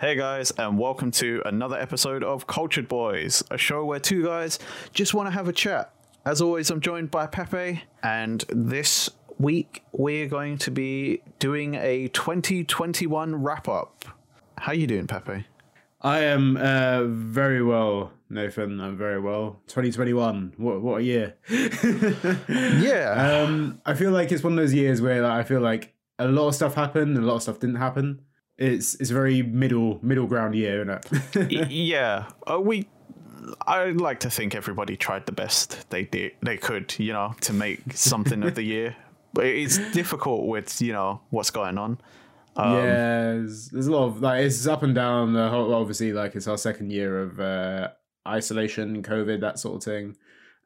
Hey guys, and welcome to another episode of Cultured Boys, a show where two guys just want to have a chat. As always, I'm joined by Pepe, and this week we're going to be doing a 2021 wrap up. How you doing, Pepe? I am uh, very well, Nathan. I'm very well. 2021. What what a year. Yeah. um, I feel like it's one of those years where like, I feel like a lot of stuff happened, and a lot of stuff didn't happen. It's it's a very middle middle ground year, isn't it? yeah. Uh, we. I like to think everybody tried the best they did they could, you know, to make something of the year. But it's difficult with you know what's going on. Um, yeah, there's, there's a lot of like it's up and down. The whole, obviously, like it's our second year of uh, isolation, COVID, that sort of thing.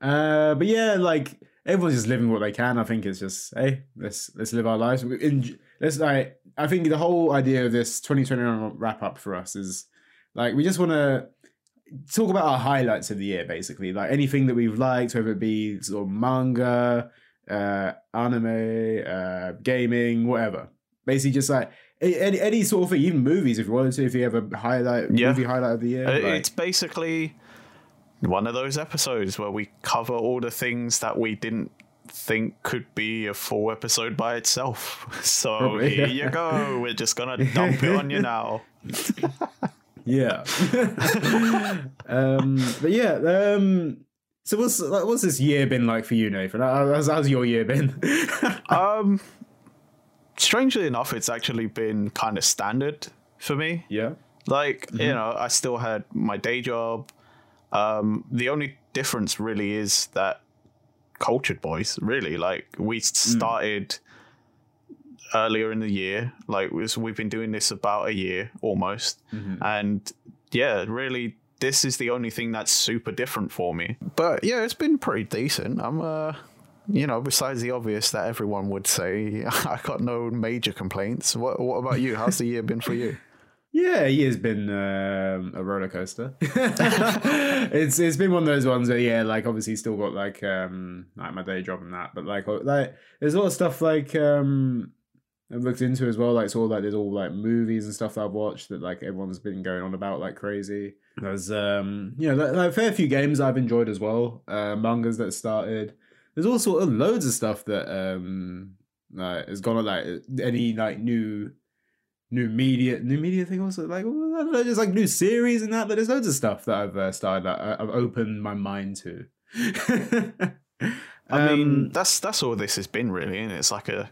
Uh, but yeah, like everyone's just living what they can. I think it's just hey, let's let's live our lives. We- In, let's like I think the whole idea of this 2021 wrap up for us is like we just want to talk about our highlights of the year, basically. Like anything that we've liked, whether it be sort of manga, uh, anime, uh, gaming, whatever. Basically, just like any any sort of thing, even movies, if you wanted to, if you have a highlight Yeah. movie highlight of the year. Uh, like- It's basically one of those episodes where we cover all the things that we didn't think could be a full episode by itself. So Probably, here yeah. you go. We're just gonna dump it on you now. Yeah. um, but yeah. Um, so what's what's this year been like for you, Nathan? How's, how's your year been? Um, strangely enough, it's actually been kind of standard for me. yeah. Like Mm-hmm. you know, I still had my day job. Um, the only difference really is that cultured boys. Really, like we Mm. started earlier in the year. Like we've been doing this about a year almost, Mm-hmm. and yeah, really, this is the only thing that's super different for me. But yeah, it's been pretty decent. I'm uh. You know, besides the obvious that everyone would say, I got no major complaints. What What about you? How's the year been for you? Yeah, he has been um, a roller coaster. it's it's been one of those ones where yeah, like obviously still got like um like my day job and that, but like like there's a lot of stuff like um I've looked into as well, like sort of like there's all like movies and stuff that I've watched that like everyone's been going on about like crazy. There's um you know like, like a fair few games I've enjoyed as well, uh, mangas that started. There's all sort of loads of stuff that um like has gone on like any like new new media new media thing also like well, I don't know, there's like new series and that but there's loads of stuff that I've uh, started that I've opened my mind to. I mean, Um, that's that's all this has been really, and it's like a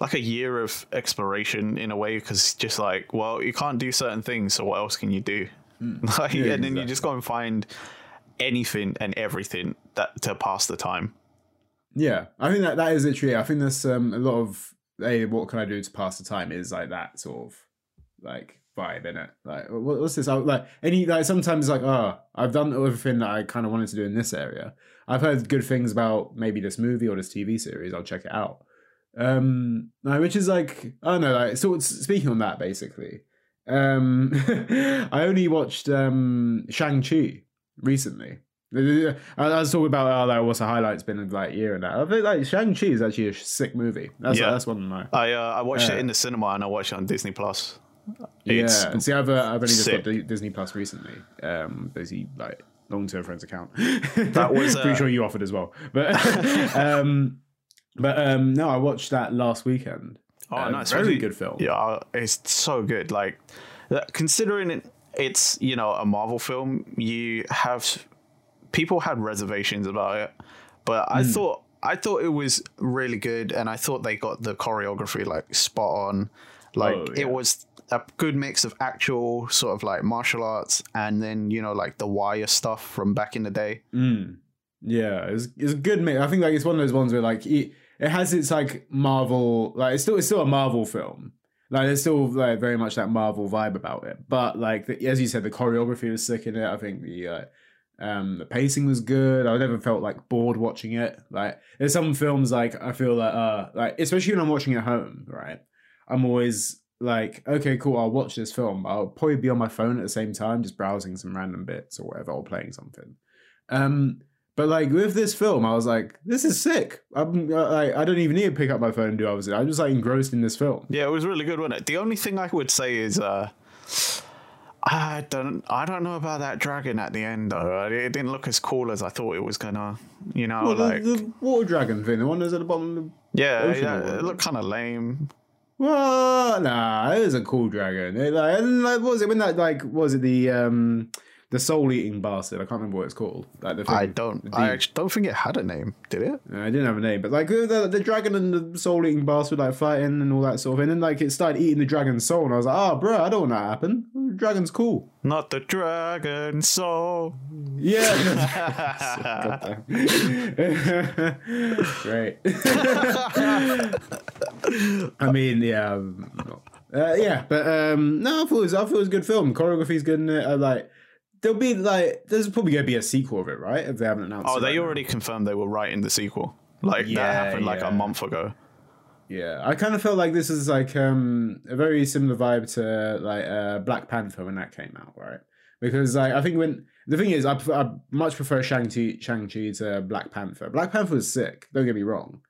like a year of exploration in a way because just like, well, you can't do certain things, so what else can you do? Like, Yeah, and then you just go and find anything and everything that to pass the time. Yeah, I think that that is literally. I think there's um, a lot of hey, what can I do to pass the time is like that sort of like vibe in it. Like, what's this? I, like any like sometimes like oh, I've done everything that I kind of wanted to do in this area. I've heard good things about maybe this movie or this TV series. I'll check it out. Um, which is like I don't know. Like, so speaking on that, basically, um, I only watched um Shang Chi recently. I I was talking about oh, like what's the highlights been of like year and that. I think like Shang Chi is actually a sick movie. That's Yeah. that's one of my I uh, I watched Uh, it in the cinema and I watched it on Disney Plus. It's yeah. See, I've uh, I've only just sick. got Disney Plus recently. Um, basically like long term friends account. That was, pretty uh, sure you offered as well, but um, but um, no, I watched that last weekend. Oh, Uh, nice. Very it- good film. Yeah, it's so good. Like considering it, it's you know a Marvel film, you have people had reservations about it, but I Hmm. thought I thought it was really good, and I thought they got the choreography like spot on. Like Oh, yeah. it was a good mix of actual sort of like martial arts, and then you know like the wire stuff from back in the day. Mm. Yeah, it's it's a good mix. I think like it's one of those ones where like it, it has its like Marvel like it's still it's still a Marvel film. Like there's still like very much that Marvel vibe about it. But like the, as you said, the choreography was sick in it. I think the uh, um the pacing was good. I never felt like bored watching it. Like there's some films like I feel like uh like especially when I'm watching at home, right? I'm always like, okay, cool, I'll watch this film. I'll probably be on my phone at the same time, just browsing some random bits or whatever, or playing something. Um, but like with this film, I was like, this is sick. I'm uh, like, I don't even need to pick up my phone and do shit. I'm just like engrossed in this film. Yeah, it was really good, wasn't it? The only thing I would say is, uh, I don't. I don't know about that dragon at the end though. It didn't look as cool as I thought it was gonna. You know, like the, the water dragon thing, the one that's at the bottom of the. yeah, yeah, it looked kind of lame. Well, nah, it was a cool dragon. It, like, like, what was it when that like what was it the um the soul eating bastard? I can't remember what it's called. Like the thing, I don't. the I actually don't think it had a name. Did it? I didn't have a name, but like the, the dragon and the soul eating bastard like fighting and all that sort of thing. And then like it started eating the dragon's soul, and I was like, oh, bro, I don't want that to happen. Dragon's cool. Not the dragon soul. Yeah. Great. I mean, yeah, um, uh, yeah, but um, no, I thought it was, I thought it was a good film. Choreography's good in it. I like. There'll be like, there's probably gonna be a sequel of it, right? If they haven't announced. Oh, they right now. already confirmed they were writing the sequel. Like Yeah, that happened like yeah. a month ago. Yeah, I kind of felt like this is like um a very similar vibe to like uh Black Panther when that came out, right? Because like I think when the thing is, I, pref- I much prefer Shang Chi Shang Chi to Black Panther. Black Panther was sick. Don't get me wrong,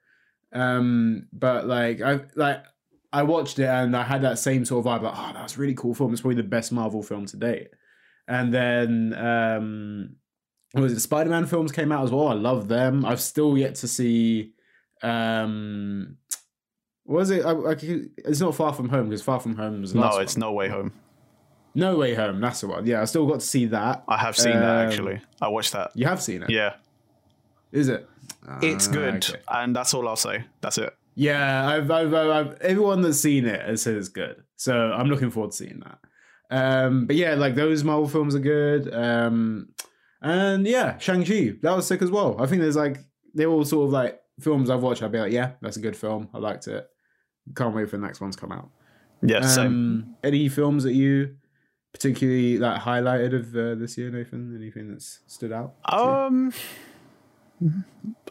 um, but like I like I watched it and I had that same sort of vibe. Like, oh, that's really cool film. It's probably the best Marvel film to date. And then um, was it? Spider Man films came out as well. I love them. I've still yet to see. Um, was it? I, I, it's not Far From Home because Far From Home was No, it's one. No Way Home. No Way Home. That's the one. Yeah, I still got to see that. I have seen that Um, actually. I watched that. You have seen it, Yeah, is it? it's Ah, good, okay. and that's all I'll say. That's it. Yeah, I've, I've, I've, I've everyone that's seen it has said it's good, so I'm looking forward to seeing that. Um, but yeah, like those Marvel films are good. Um, and yeah, Shang Chi that was sick as well. I think there's like they're all sort of like films I've watched. I'd be like, yeah, that's a good film. I liked it. Can't wait for the next one to come out. Yeah, same. Um, any films that you particularly like highlighted of uh, this year, Nathan? Anything that's stood out? you? Um,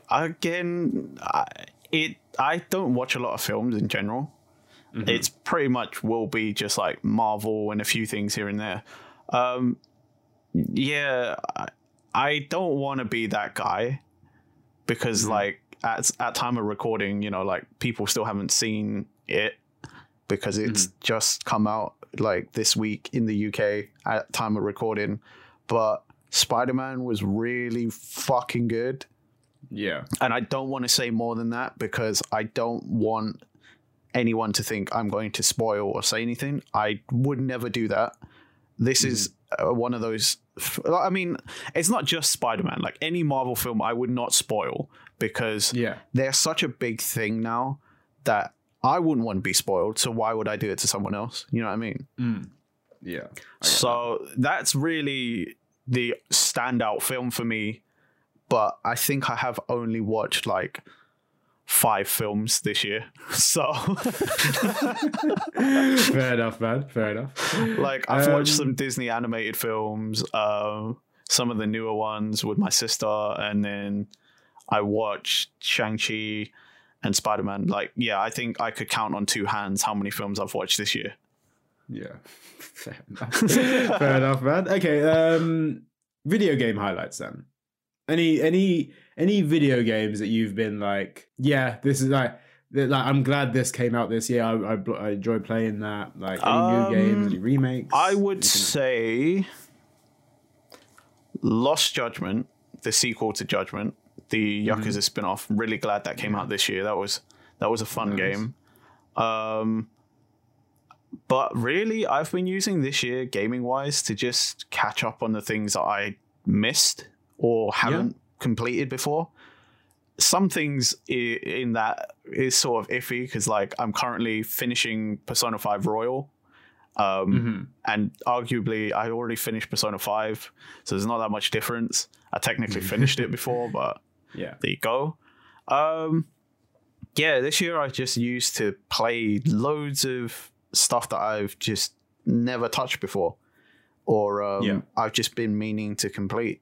again, I, it. I don't watch a lot of films in general. Mm-hmm. It's pretty much will be just like Marvel and a few things here and there. Um, yeah, I, I don't want to be that guy because Mm-hmm. like at at time of recording, you know, like people still haven't seen it because it's Mm-hmm. just come out like this week in the UK at time of recording. But Spider Man was really fucking good. yeah, And I don't want to say more than that because I don't want anyone to think I'm going to spoil or say anything. I would never do that. This is uh, one of those. f- I mean, it's not just Spider Man. Like any Marvel film, I would not spoil because yeah, they're such a big thing now that I wouldn't want to be spoiled. So why would I do it to someone else? You know what I mean? yeah. So that's really the standout film for me. But I think I have only watched like five films this year. So Fair enough, man. Fair enough. like I've watched Um, some Disney animated films, um, some of the newer ones with my sister, and then I watched Shang-Chi and Spider-Man. Like, yeah, I think I could count on two hands how many films I've watched this year. Yeah. Fair enough. Fair enough, man. Okay, um video game highlights then. Any any any video games that you've been like, yeah, this is like like I'm glad this came out this year. I I, I enjoy playing that. Like any Um, new games, any remakes. I would say Lost Judgment, the sequel to Judgment, the Mm-hmm. Yakuza spin-off. Really glad that came out this year. That was that was a fun Nice. game. Um but really I've been using this year gaming wise to just catch up on the things that I missed or haven't completed before. Some things in that is sort of iffy because like I'm currently finishing Persona 5 Royal um, Mhm. and arguably I already finished Persona 5, so there's not that much difference. I technically finished it before, but Yeah. there you go. Um, yeah, this year I just used to play loads of stuff that I've just never touched before, or um, Yeah. I've just been meaning to complete.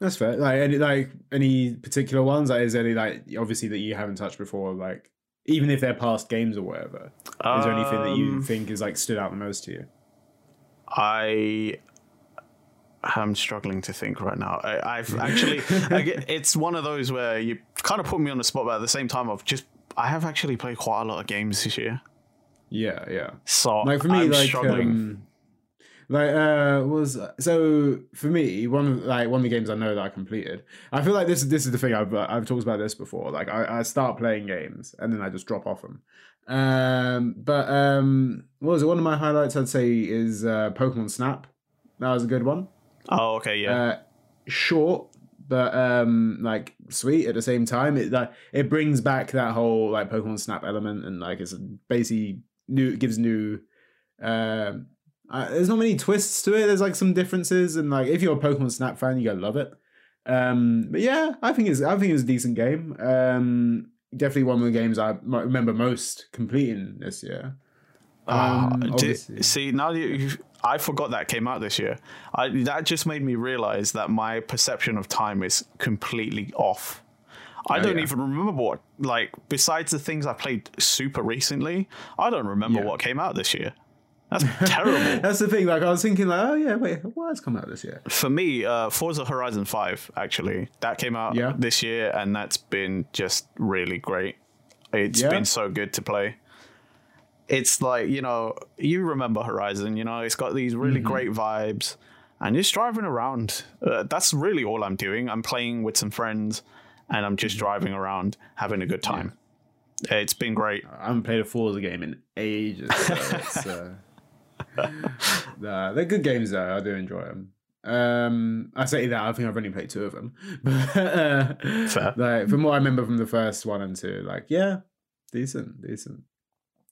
That's fair. Like any like any particular ones? Like is there any like obviously that you haven't touched before, like even if they're past games or whatever. Is there anything that you Um, think is like stood out the most to you? I am struggling to think right now. I, I've actually, I get- it's one of those where you kind of put me on the spot, but at the same time, I've just, I have actually played quite a lot of games this year. Yeah, yeah. So Like for me, I'm like struggling. um, Like uh was so for me one of like one of the games I know that I completed. I feel like this is this is the thing I've I've talked about this before. Like I, I start playing games and then I just drop off them. Um, but um, what was it? One of my highlights I'd say is uh, Pokemon Snap. That was a good one. Oh, okay, yeah. Uh, short, but um, like sweet at the same time. It like it brings back that whole like Pokemon Snap element, and like it's basically new. It gives new. Um, uh, there's not many twists to it. There's like some differences, and like if you're a Pokemon Snap fan, you gotta love it. Um, but yeah, I think it's I think it's a decent game. Um, definitely one of the games I remember most completing this year. Ah, Um, di- obviously- see, now that you, I forgot that came out this year. I, that just made me realize that my perception of time is completely off. I Oh, don't yeah. even remember what, like, besides the things I played super recently, I don't remember Yeah. what came out this year. That's terrible. That's the thing. Like I was thinking, like, oh yeah, wait, what has come out this year? For me, uh, Forza Horizon 5, actually, that came out Yeah. this year, and that's been just really great. It's Yeah. been so good to play. It's like, you know, you remember Horizon, you know, it's got these really Mm-hmm. great vibes, and just driving around. Uh, that's really all I'm doing. I'm playing with some friends, and I'm Mm-hmm. just driving around, having a good time. It's been great. I haven't played a Forza game in ages. So uh, nah, they're good games though. I do enjoy them. Um, I say that I think I've only played two of them, but uh, Fair. like from what I remember from the first one and two, like yeah, decent, decent.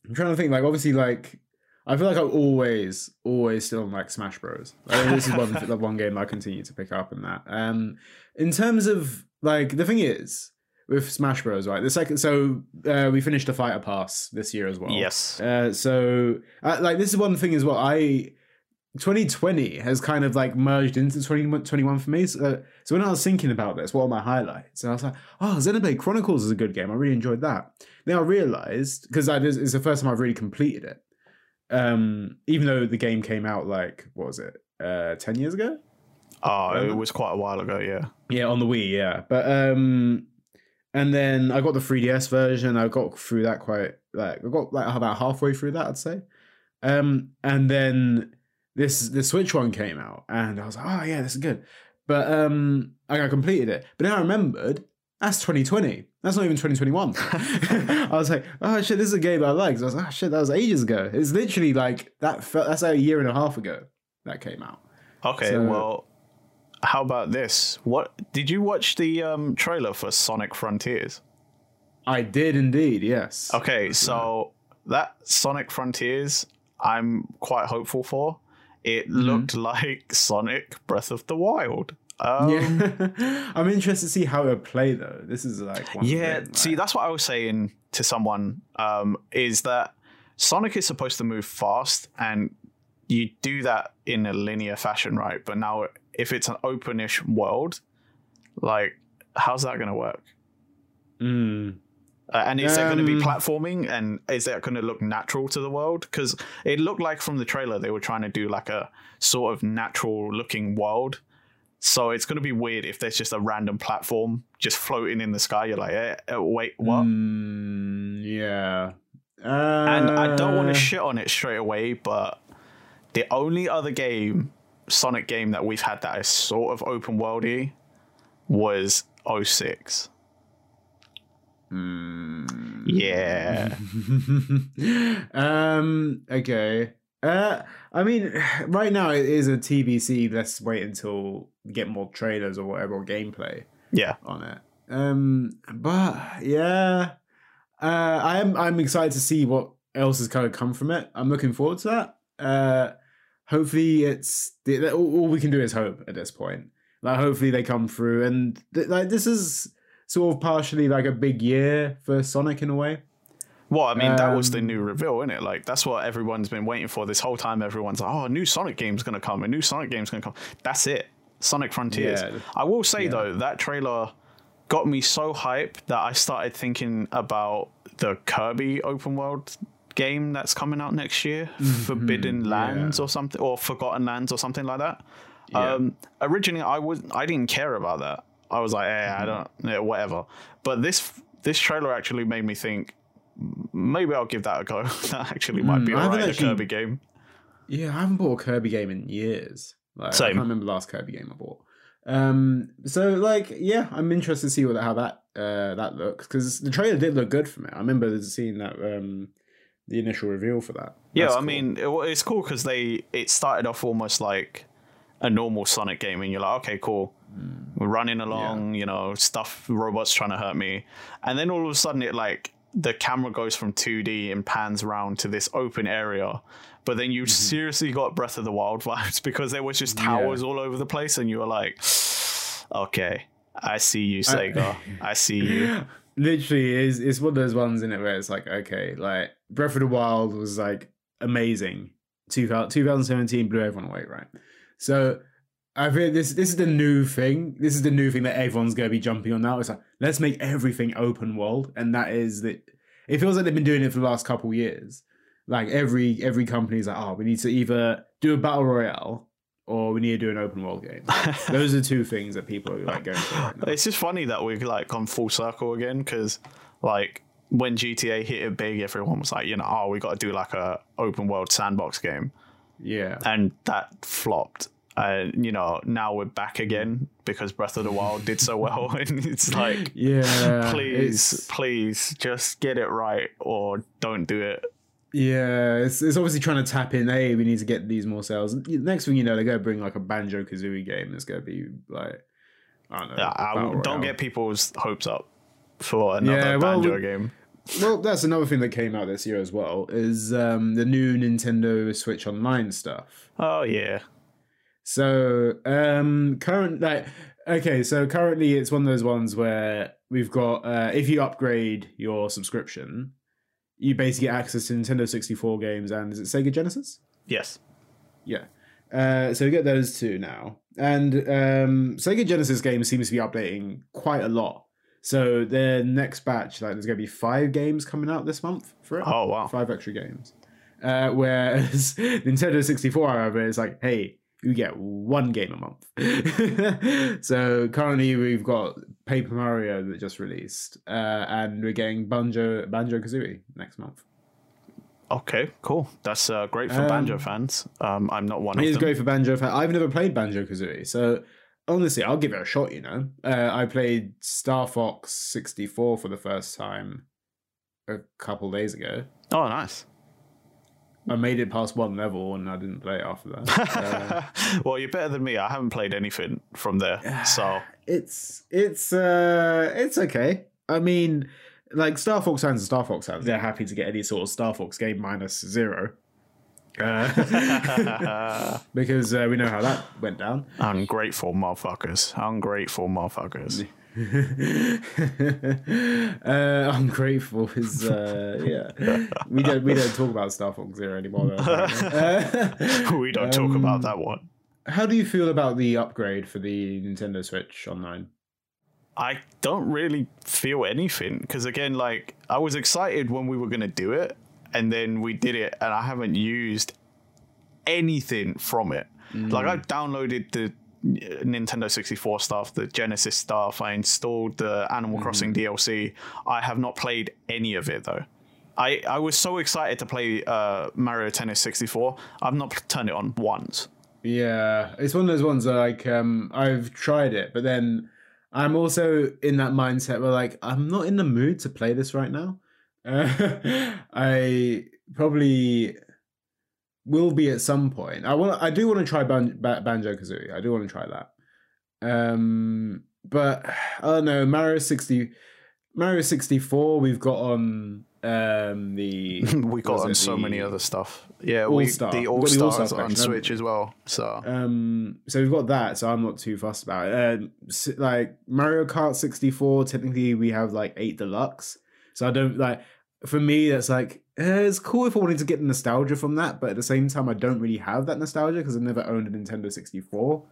I'm trying to think. Like obviously, like I feel like I'm always, always still on like Smash Bros. Like, this is one the one game I continue to pick up in that. Um, in terms of like the thing is with Smash Bros. Right, the second so uh, we finished the Fighter Pass this year as well. Yes. Uh, so uh, like this is one thing as well. I 2020 has kind of like merged into 2021 for me. So, uh, so when I was thinking about this, what are my highlights? And I was like, oh, Xenoblade Chronicles is a good game. I really enjoyed that. Then I realized because it's the first time I've really completed it. Um, even though the game came out like what was it, uh, 10 years ago? Oh, it Um, was quite a while ago, yeah. Yeah, on the Wii, yeah. But um and then I got the 3DS version. I got through that quite like I got like about halfway through that, I'd say. Um and then this the Switch one came out and I was like, "Oh yeah, this is good." But um I completed it. But then I remembered that's 2020. That's not even 2021. I was like, "Oh shit, this is a game I like." I was like, "Oh shit, that was ages ago." It's literally like that felt that's like a year and a half ago that came out. Okay, So- well, how about this? What did you watch the um, trailer for Sonic Frontiers? I did indeed, yes. Okay, so that Sonic Frontiers, I'm quite hopeful for. It Mm-hmm. looked like Sonic Breath of the Wild. Um, Yeah, I'm interested to see how it'll play though. This is like one Yeah, thing, see, like- that's what I was saying to someone. Um, is that Sonic is supposed to move fast, and you do that in a linear fashion, right? But now, if it's an openish world, like, how's that going to work? Mm. Uh, and is it going to be Um, platforming? And is that going to look natural to the world? Because it looked like from the trailer they were trying to do like a sort of natural looking world. So it's going to be weird if there's just a random platform just floating in the sky. You're like, eh, eh, wait, what? Mm, yeah. And I don't want Uh, to shit on it straight away, but the only other game, Sonic game that we've had that is sort of open worldy was 06. Mm. Yeah. um. Okay. Uh. I mean, right now it is a TBC. Let's wait until we get more trailers or whatever or gameplay. yeah. on it. Um, but yeah, uh, I'm I'm excited to see what else has kind of come from it. I'm looking forward to that. Uh, hopefully, it's the, all, all we can do is hope at this point. Like, hopefully they come through, and th- like this is sort of partially like a big year for Sonic in a way. Well, I mean, that was the Um, new reveal, isn't it? Like, that's what everyone's been waiting for this whole time. Everyone's like, oh, a new Sonic game's going to come. A new Sonic game's going to come. That's it. Sonic Frontiers. Yeah. I will say, Yeah. though, that trailer got me so hyped that I started thinking about the Kirby open world game that's coming out next year, Forbidden Lands yeah. or something, or Forgotten Lands or something like that. Um, originally, I was I didn't care about that. I was like, eh, I don't, yeah, whatever. But this this trailer actually made me think maybe I'll give that a go. that actually might be Mm, haven't alright. Actually- Kirby game. Yeah, I haven't bought a Kirby game in years. Like, I can't remember the last Kirby game I bought. Um, so like, yeah, I'm interested to see what how that uh that looks because the trailer did look good for me. I remember seeing that um the initial reveal for that. Yeah, That's I cool. mean, it, it's cool because they it started off almost like a normal Sonic game, and you're like, okay, cool, running along, you know, stuff, robots trying to hurt me, and then all of a sudden, it like the camera goes from 2D and pans around to this open area. But then you mm-hmm. seriously got Breath of the Wild vibes because there was just towers all over the place, and you were like, okay, I see you, Sega. I see you. literally is it's one of those ones in it where it's like okay like breath of the wild was like amazing 2000, 2017 blew everyone away right so i think this this is the new thing. This is the new thing that everyone's going to be jumping on now. It's like let's make everything open world and that is that it feels like they've been doing it for the last couple years. Like every every company's like oh we need to either do a battle royale or we need to do an open world game. Those are two things that people are like going for right It's just funny that we've like gone full circle again because like when GTA hit it big, everyone was like, you know, oh, we got to do like a open world sandbox game, yeah. And that flopped. And you know, now we're back again because Breath of the Wild did so well, and it's like, yeah please, it's- please, just get it right or don't do it. Yeah, it's, it's obviously trying to tap in. Hey, we need to get these more sales. Next thing you know, they're to bring like a Banjo Kazooie game. That's going to be like, I don't know. I don't get people's hopes up for another Yeah, well, banjo game. Well, that's another thing that came out this year as well. Is um, the new Nintendo Switch Online stuff. Oh yeah, So um, current like okay, so currently it's one of those ones where we've got uh, if you upgrade your subscription, you basically get access to Nintendo sixty four games and is it Sega Genesis? yes. Yeah. Uh, so we get those two now. And um, Sega Genesis games seems to be updating quite a lot. So their next batch, like there's going to be five games coming out this month for it. Oh wow. Five extra games. Uh, whereas Nintendo 64, however, is like, hey, you get one game a month. so currently we've got Paper Mario that just released, uh, and we're getting Banjo Banjo Kazooie next month. Okay, cool. That's uh, great for Um, banjo fans. Um, I'm not one of It is them. great for Banjo. fans. I've never played Banjo Kazooie, so honestly, I'll give it a shot. You know, uh, I played Star Fox 64 for the first time a couple days ago. Oh, nice. I made it past one level and I didn't play it after that. Uh, well, you're better than me. I haven't played anything from there, so it's it's uh it's okay. I mean, like Star Fox fans and Star Fox fans, they're happy to get any sort of Star Fox game minus zero. Uh, because uh, we know how that went down. ungrateful motherfuckers. Ungrateful motherfuckers. uh, ungrateful is uh, yeah. We don't we don't talk about Star Fox Zero anymore. Uh, we don't talk about that one. how do you feel about the upgrade for the Nintendo Switch Online? I don't really feel anything because again, like I was excited when we were gonna do it, and then we did it, and I haven't used anything from it. Like I've downloaded the Nintendo 64 stuff, the Genesis stuff. I installed the Animal Crossing DLC. I have not played any of it though. I, I was so excited to play uh, Mario Tennis 64. I've not turned it on once. Yeah, it's one of those ones that like um I've tried it, but then I'm also in that mindset where like I'm not in the mood to play this right now. Uh, I probably will be at some point. I want I do want to try Ban- ba- Banjo Kazooie. I do want to try that. Um but I don't know, Mario 60 Mario 64 we've got on um the we got on so many other stuff. Yeah, All-Star. the All the Stars on Switch as well. So Um, so we've got that, so I'm not too fussed about it. S- like Mario Kart 64, technically we have like eight deluxe, so I don't like. For me, that's like eh, it's cool if I wanted to get nostalgia from that, but at the same time, I don't really have that nostalgia because I never owned a Nintendo 64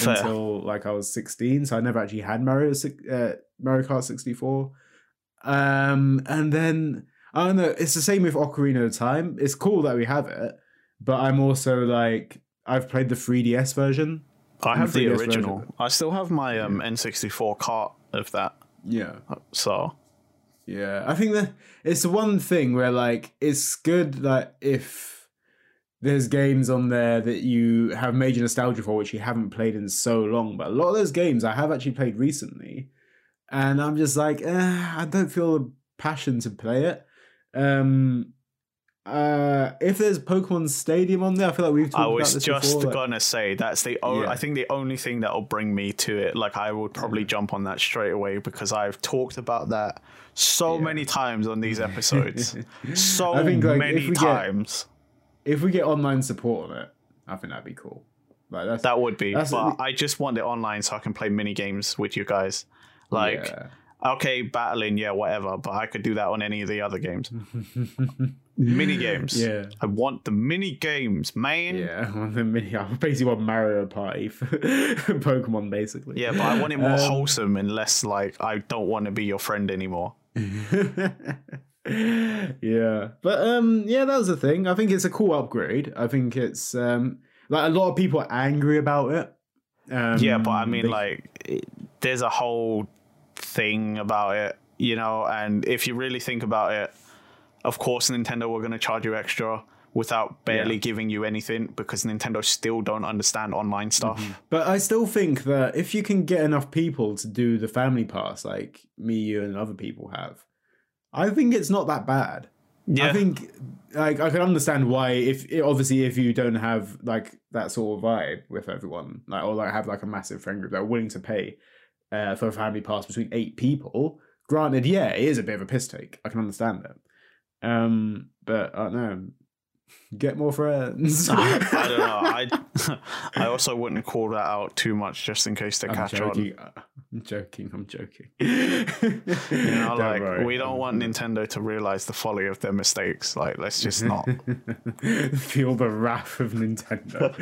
until like I was 16, so I never actually had Mario uh, Mario Kart 64. Um, and then I don't know. It's the same with Ocarina of Time. It's cool that we have it, but I'm also like I've played the 3DS version. I have the 3DS version. original. I still have my um, N64 cart of that. Yeah, So yeah. I think that it's the one thing where like it's good that if there's games on there that you have major nostalgia for which you haven't played in so long. But a lot of those games I have actually played recently, and I'm just like, eh, I don't feel a passion to play it. Um, uh, if there's Pokemon Stadium on there, I feel like we've talked I was just before. like- gonna say that's the o- Yeah. I think the only thing that will bring me to it. Like I would probably jump on that straight away because I've talked about that so Yeah. many times on these episodes. so I think, like, if many get- times. if we get online support on it, I think that'd be cool. Like That would be, but I just want it online so I can play mini games with you guys. Like, yeah. okay, battling, yeah, whatever, but I could do that on any of the other games. mini games. Yeah. I want the mini games, man. Yeah, one of the mini. I basically want Mario Party for Pokemon, basically. Yeah, but I want it more Um, wholesome and less like I don't want to be your friend anymore. yeah, but um, yeah, that was the thing. I think it's a cool upgrade. I think it's um, like a lot of people are angry about it. Um, yeah, but I mean, they- like, it, there's a whole thing about it, you know. And if you really think about it, of course, Nintendo were going to charge you extra without barely Yeah. giving you anything because Nintendo still don't understand online stuff. But I still think that if you can get enough people to do the family pass, like me, you, and other people have, I think it's not that bad. Yeah, I think like I can understand why if obviously if you don't have like that sort of vibe with everyone, like or like have like a massive friend group that are willing to pay uh, for a family pass between eight people. Granted, yeah, it is a bit of a piss take. I can understand that. Um, but I don't know. Get more friends. I don't know. I I also wouldn't call that out too much just in case they I'm catch on. Uh, I'm joking. I'm joking. You know, like we don't want Nintendo to realize the folly of their mistakes. Like, let's just not. feel the wrath of Nintendo.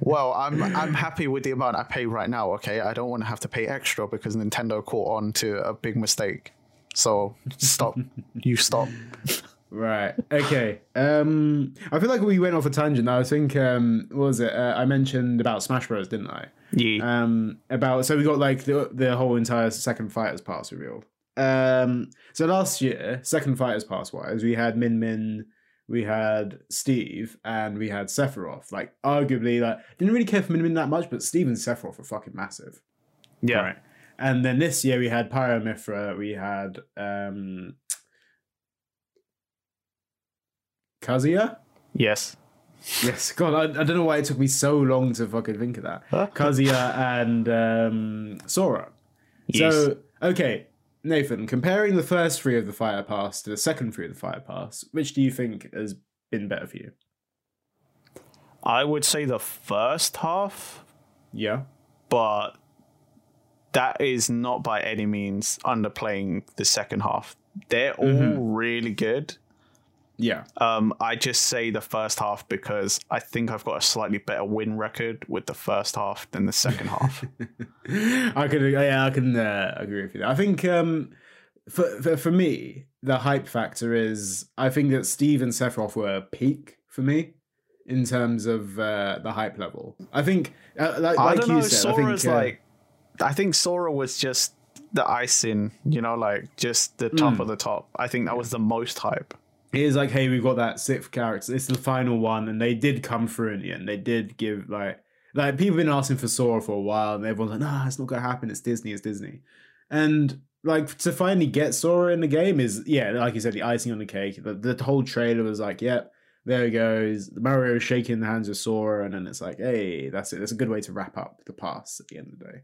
well, I'm I'm happy with the amount I pay right now. Okay, I don't want to have to pay extra because Nintendo caught on to a big mistake. So stop. you stop. Right. Okay. Um, I feel like we went off a tangent. I think um, what was it? Uh, I mentioned about Smash Bros, didn't I? Yeah. Um, about so we got like the the whole entire second fighters pass revealed. Um, so last year, second fighters pass wise, we had Min Min, we had Steve, and we had Sephiroth. Like arguably, like didn't really care for Min Min that much, but Steve and Sephiroth are fucking massive. yeah. Right. And then this year we had Pyra Mythra, we had um Kazuya. Yes. Yes, God, I, I don't know why it took me so long to fucking think of that. Kazuya and um, Sora. So, okay, Nathan, comparing the first three of the Fighter Pass to the second three of the Fighter Pass, which do you think has been better for you? I would say the first half, Yeah. but that is not by any means underplaying the second half. They're all really good. Yeah. Um, I just say the first half because I think I've got a slightly better win record with the first half than the second half. I can yeah, I can uh, agree with you. there. I think um, for, for for me, the hype factor is I think that Steve and Sephiroth were peak for me in terms of uh, the hype level. I think, uh, like, I like you know. said, I think uh, like, I think Sora was just the icing, you know, like just the top Mm. of the top. I think that was the most hype. Is like, hey, we've got that sixth character. It's the final one, and they did come through in the end. They did give like like people been asking for Sora for a while, and everyone's like, nah, it's not gonna happen. It's Disney. It's Disney, and like to finally get Sora in the game is yeah, like you said, the icing on the cake. The, the whole trailer was like, yep. There he goes. Mario shaking the hands of Sora, and then it's like, hey, that's it. That's a good way to wrap up the past at the end of the day.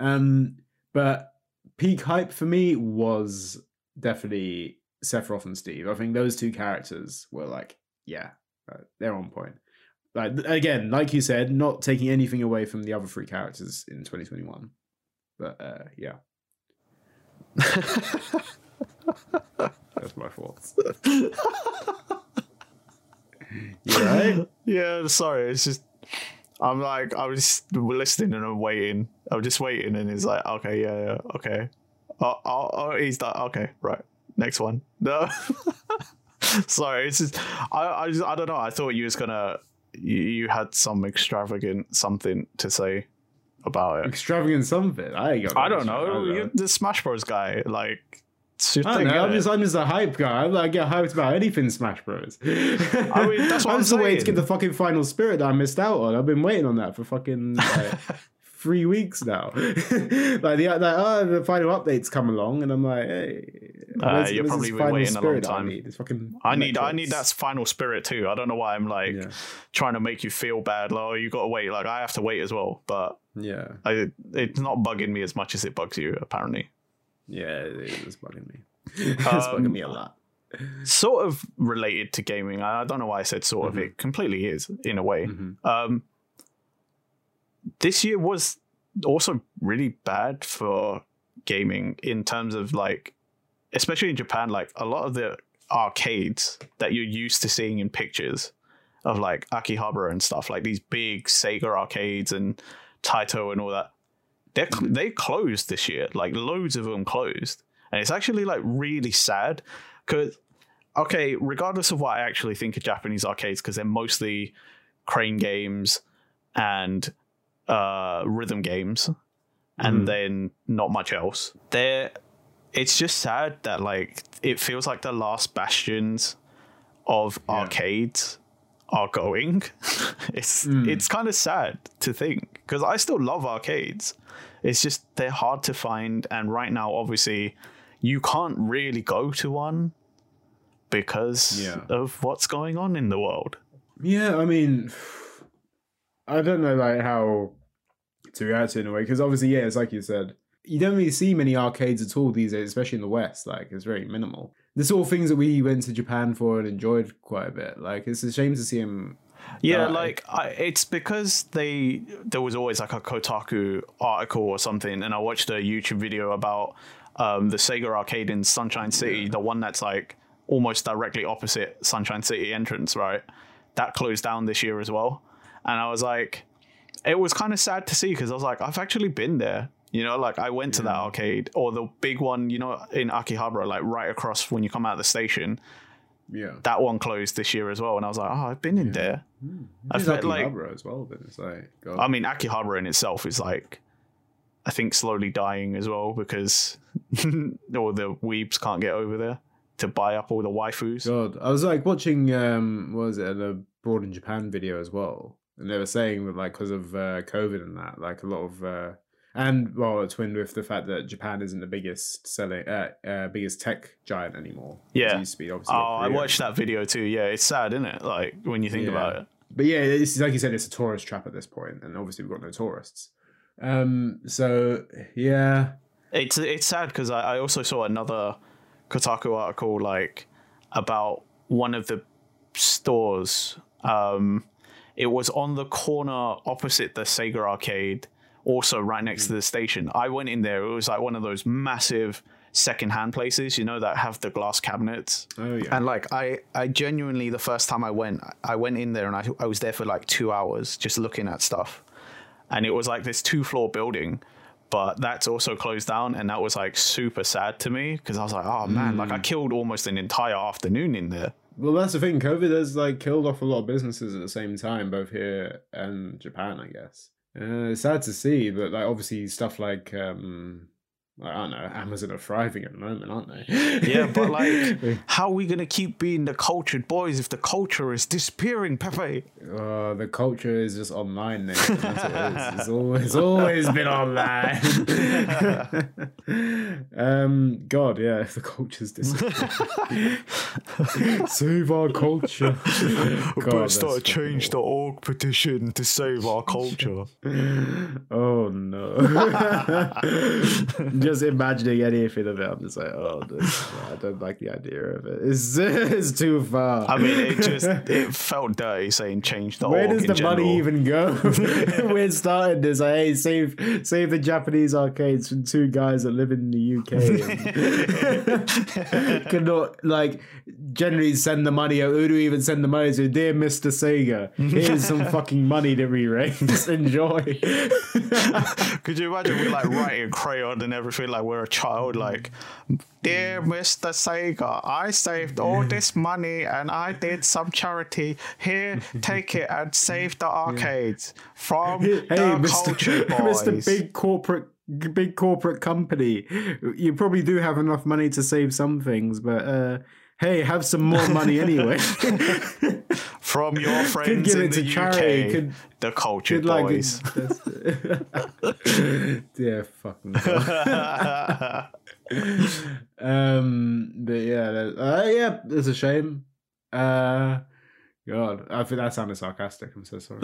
Um, but peak hype for me was definitely Sephiroth and Steve. I think those two characters were like, yeah, uh, they're on point. Like again, like you said, not taking anything away from the other three characters in 2021. But uh, yeah, that's my thoughts. you right? Yeah, sorry. It's just I'm like I was listening and I'm waiting. I'm just waiting, and he's like, okay, yeah, yeah, okay. Oh, oh, oh he's like, okay, right. Next one. No. sorry, it's just I, I just I don't know. I thought you was gonna you, you had some extravagant something to say about it. Extravagant something. I ain't got. I don't know. I You're the Smash Bros guy, like I thing, don't know, I'm just I'm just a hype guy. I'm like, I get hyped about anything Smash Bros. I mean, that's what I'm just waiting to get the fucking final spirit that I missed out on. I've been waiting on that for fucking like, three weeks now. like the like, oh, the final updates come along, and I'm like, hey, Uh, you're probably this been final waiting a long spirit I need? This fucking I need I need that final spirit too. I don't know why I'm like Yeah. trying to make you feel bad. Like, oh, you got to wait. Like I have to wait as well, but Yeah, I, it's not bugging me as much as it bugs you. Apparently, yeah, it was bugging me. it's bugging Um, me a lot. sort of related to gaming. I don't know why I said sort Mm-hmm. of. It completely is in a way. Um, this year was also really bad for gaming in terms of like, especially in Japan. Like a lot of the arcades that you're used to seeing in pictures of like Akihabara and stuff, like these big Sega arcades and Taito and all that. They they closed this year. Like loads of them closed, and it's actually like really sad because okay, regardless of what I actually think of Japanese arcades, because they're mostly crane games and uh, rhythm games, and then not much else. They're it's just sad that like it feels like the last bastions of arcades are going. it's it's kind of sad to think because I still love arcades. It's just they're hard to find, and right now, obviously, you can't really go to one because Yeah. of what's going on in the world. Yeah, I mean, I don't know like how to react to it in a way because obviously, yeah, it's like you said, you don't really see many arcades at all these days, especially in the West. Like, it's very minimal. The sort of things that we went to Japan for and enjoyed quite a bit. Like, it's a shame to see them. Yeah, die. like I, it's because they there was always like a Kotaku article or something, and I watched a YouTube video about um, the Sega arcade in Sunshine City, the one that's like almost directly opposite Sunshine City entrance, right? That closed down this year as well, and I was like, it was kind of sad to see because I was like, I've actually been there. You know, like I went to that arcade or the big one, you know, in Akihabara, like right across when you come out of the station. Yeah. That one closed this year as well, and I was like, oh, I've been in there. I It's felt like as well, but it's like, God. I mean, Akihabara in itself is like, I think slowly dying as well because all the weebs can't get over there to buy up all the waifus. God, I was like watching um, what was it, a Broad in Japan video as well, and they were saying that like because of uh, COVID and that, like a lot of uh, and well, it's twinned with the fact that Japan isn't the biggest selling, uh, uh biggest tech giant anymore. Yeah. used to be. Obviously, Oh, I watched that video too. Yeah, it's sad, isn't it? Like when you think Yeah. about it. But yeah, it's like you said, it's a tourist trap at this point, and obviously we've got no tourists. Um, so yeah, It's it's sad because I, I also saw another Kotaku article like about one of the stores. Um, it was on the corner opposite the Sega arcade, also right next to the station. I went in there. It was like one of those massive secondhand places, you know, that have the glass cabinets. oh yeah, And like I, I genuinely the first time I went, I went in there and I, I was there for like two hours just looking at stuff, and it was like this two floor building, but that's also closed down, and that was like super sad to me because I was like, oh man, like I mm. killed almost an entire afternoon in there. Well, that's the thing. COVID has like killed off a lot of businesses at the same time, both here and Japan. I guess uh, it's sad to see, but like obviously stuff like um, I don't know, Amazon are thriving at the moment, aren't they? Yeah, but like, how are we gonna keep being the cultured boys if the culture is disappearing, Pepe? uh, the culture is just online. That's it is. It's always, always been online. um, God, yeah, if the culture's disappearing, save our culture. God, that's start a change.org petition to save our culture. Oh no! Just imagining anything of it, I'm just like, oh, this, I don't like the idea of it. It's, it's too far. I mean, it just it felt dirty saying change the Where does the general. money even go? We're starting this. Like, hey, save save the Japanese arcades from two guys that live in the UK. Cannot like generally send the money. Or who do we even send the money to? Dear Mister Sega, here's some fucking money to we raise. Enjoy. Could you imagine we like writing crayon and everything like we're a child, like, dear Mr. Sega, I saved all this money and I did some charity. Here, take it and save the arcades from Hey, the Mr. culture boys. Mr. Big Corporate big corporate company. You probably do have enough money to save some things, but uh, hey, have some more money anyway. From your friends give in it the to UK, charity, could- the cultured Good luck. boys. yeah, fucking. God. um, but yeah, uh, yeah, it's a shame. Uh, God, I think that sounded sarcastic. I'm so sorry.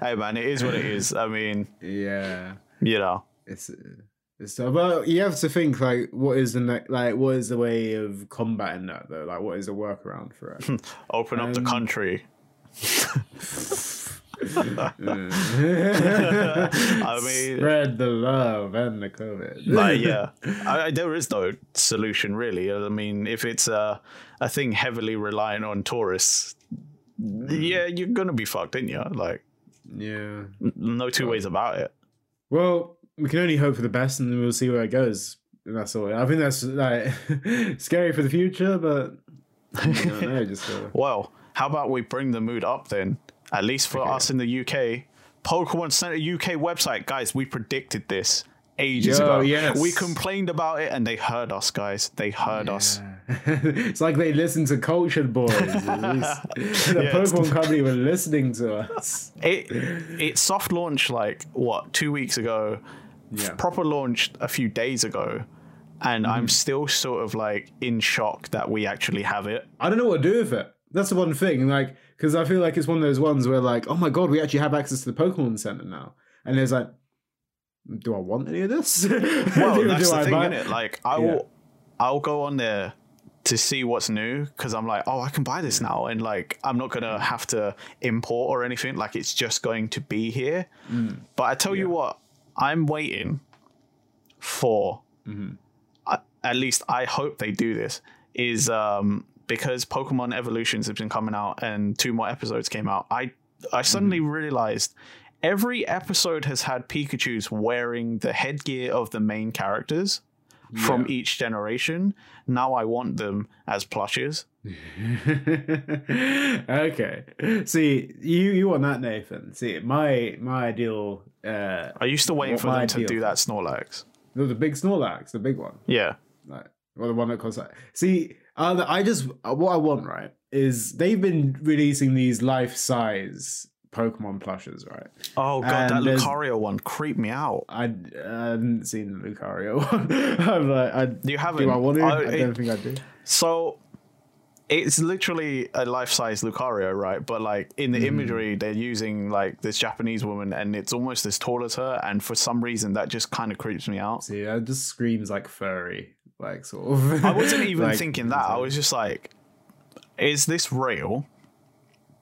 hey man, it is what it is. I mean, yeah, you know. it's tough. But you have to think like, what is the ne- like, what is the way of combating that though? Like, what is the workaround for it? Open up the Um, country. I mean- spread the love and the COVID. Like, yeah, I, I- there is no solution really. I mean, if it's a a thing heavily reliant on tourists, yeah, you're gonna be fucked, ain't you? Like, yeah. no two ways about it. Well, we can only hope for the best, and then we'll see where it goes. And that's all. I think that's like scary for the future, but I don't know. Just uh, Well, how about we bring the mood up then? At least for Okay. us in the UK, Pokemon Center UK website, guys. We predicted this ages Yo, ago. yes. We complained about it, and they heard us, guys. They heard us. it's like they listen to Cultured Boys. The Yeah. Pokemon company were listening to us. It it soft launched like what two weeks ago. Yeah. Proper launched a few days ago, and Mm-hmm. I'm still sort of like in shock that we actually have it. I don't know what to do with it. That's the one thing, like, because I feel like it's one of those ones where, like, oh my god, we actually have access to the Pokemon Center now, and there's like, do I want any of this? Well, that's the I thing, buy- it? Like I Yeah. will, I'll go on there to see what's new because I'm like, oh, I can buy this now, and like I'm not gonna have to import or anything. Like it's just going to be here. Mm. But I tell you what, I'm waiting for. Mm-hmm. I- at least I hope they do this. Is um because Pokemon Evolutions has been coming out and two more episodes came out. I I suddenly Mm-hmm. realized every episode has had Pikachu's wearing the headgear of the main characters from each generation. Now I want them as plushes. okay. See, you you want that, Nathan? See, my my ideal. Uh, Are you still waiting for them to do that Snorlax? no, the big Snorlax, the big one. Yeah. like well, the one that costs like see uh, i just what i want right is they've been releasing these life-size pokemon plushes right Oh god, that And there's- Lucario one creeped me out. i, I hadn't seen the lucario one i'm like I, You haven't? do i want to Oh, i it- don't think i do So it's literally a life-size Lucario, right? But like in the hmm. imagery, they're using like this Japanese woman, and it's almost as tall as her. And for some reason, that just kind of creeps me out. see that just screams like furry like sort of I wasn't even like- thinking that. I was just like, is this real?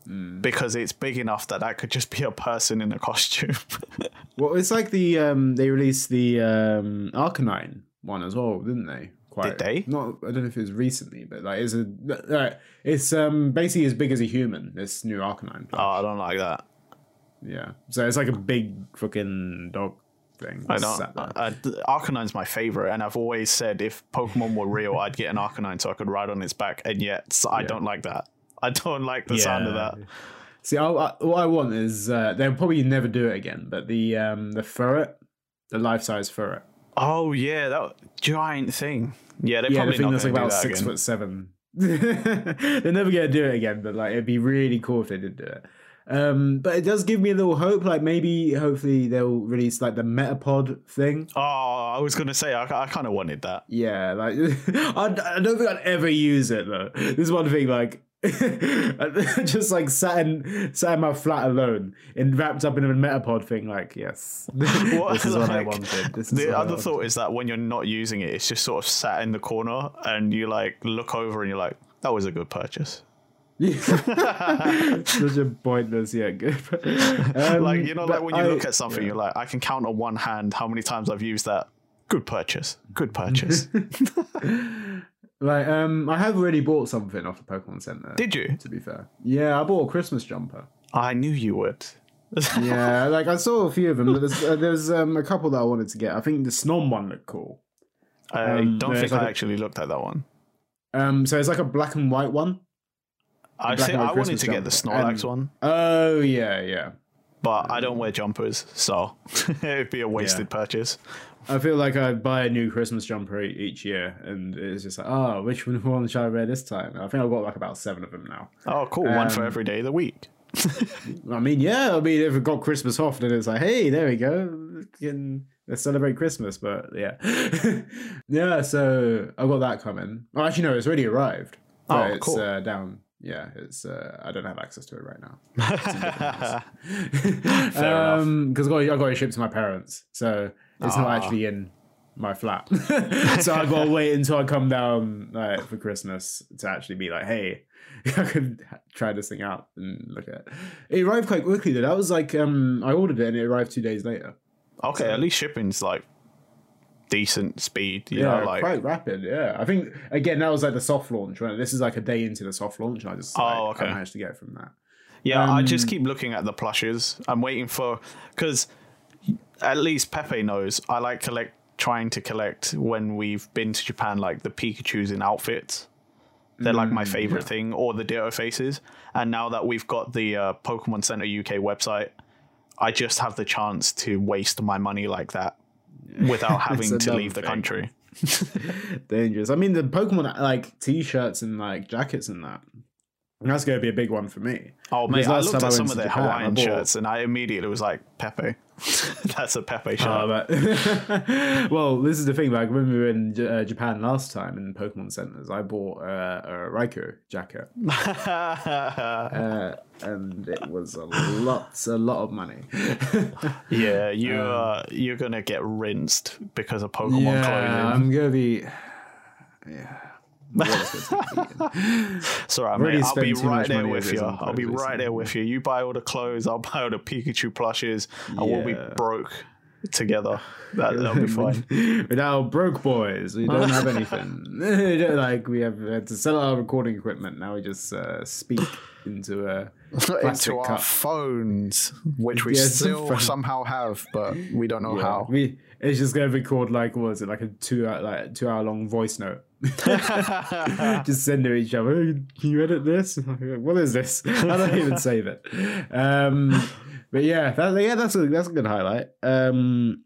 Mm. Because it's big enough that that could just be a person in a costume. well it's like the um they released the um arcanine one as well didn't they Quite, they? Not, I don't know if it was recently, but like it's a, like, it's um basically as big as a human. This new Arcanine. oh, I don't like that. Yeah. So it's like a big fucking dog thing. I don't. Uh, Arcanine's my favorite, and I've always said if Pokemon were real, I'd get an Arcanine so I could ride on its back. And yet, I Yeah. don't like that. I don't like the sound of that. See, I, I, what I want is uh, they'll probably never do it again, but the um the ferret, the life size ferret. Oh yeah, that giant thing. Yeah, they're Yeah, the probably thing not that's going like to do about that six again. foot seven. They're never gonna do it again, but like it'd be really cool if they did do it. Um, but it does give me a little hope. Like maybe, hopefully, they'll release like the Metapod thing. Oh, I was going to say I, I kind of wanted that. Yeah, like I, I don't think I'd ever use it though. This is one thing, like just like sat in sat in my flat alone and wrapped up in a Metapod thing. Like, yes, What? this is what I wanted. This is The other thought is that when you're not using it, it's just sort of sat in the corner, and you like look over and you're like, "That was a good purchase." Such a pointless, yeah, good. Um, like you know, like when you I- look at something, yeah. you're like, "I can count on one hand how many times I've used that." Good purchase. Good purchase. Like, um, I have already bought something off the Pokemon Center. Did you? to be fair, yeah, I bought a Christmas jumper. I knew you would. Yeah, like I saw a few of them, but there's, uh, there's um, a couple that I wanted to get. I think the Snom one looked cool. I Um, don't think like I a- actually looked at that one. Um, so it's like a black and white one. I and I wanted Christmas to get the. Snorlax And- one. Oh yeah, yeah. but I don't wear jumpers, so it'd be a wasted purchase. I feel like I buy a new Christmas jumper each year, and it's just like, oh, which one one should I wear this time? I think I've got like about seven of them now. Oh, cool! One for Um, every day of the week. I mean, yeah, I mean, if it got Christmas off, then it's like, hey, there we go. Can, let's celebrate Christmas. But yeah. yeah, so I've got that coming. Well, actually, no, it's already arrived. Oh, it's cool. uh, down. Yeah, it's. Uh, I don't have access to it right now. Enough. Um, because I got, I got it shipped to my parents, so it's not Ah. actually in my flat. so I've got to wait until I come down like, for Christmas to actually be like, hey, I could try this thing out and look at it. It arrived quite quickly though. That was like um, I ordered it and it arrived two days later. Okay, at least shipping's like decent speed. You yeah, know, like quite rapid. Yeah, I think again that was like the soft launch. Right, this is like a day into the soft launch, and I just Oh, like, okay. I managed to get it from that. Yeah, I just Um, keep looking at the plushes. I'm waiting for because at least Pepe knows I like collect trying to collect when we've been to Japan, like the Pikachu's in outfits. They're like my favorite thing, or the Ditto faces. And now that we've got the uh, Pokemon Center UK website, I just have the chance to waste my money like that without having to leave the country. dangerous. I mean, the Pokemon like t-shirts and like jackets and that. That's going to be a big one for me. Oh mate, I looked time I at some of to Japan, Hawaiian shirts, and I immediately was like, Pepe. That's a Pepe. Uh, but well, this is the thing. Like when we were in J- uh, Japan last time in Pokemon centers, I bought uh, a Raikou jacket, uh, and it was a lot, a lot of money. Yeah, you Um, uh, you're gonna get rinsed because of Pokemon yeah, clothing. I'm gonna be. Yeah. What is going to be? It's alright, already mate. I'll be right there with you. I'll be right there with you. You buy all the clothes, I'll buy all the Pikachu plushes, and we'll be broke together. That, that'll be fine. We're now broke boys. We don't have anything. We like we have had to sell our recording equipment. Now we just uh, speak into a Into our cup. phones, which we still somehow have, but we don't know Yeah, how. We it's just gonna record like what was it like a two hour like two hour long voice note. just send to each other. "Hey, Can you edit this? What is this? I don't even save it. Um, but yeah, that, yeah, that's a that's a good highlight. Um,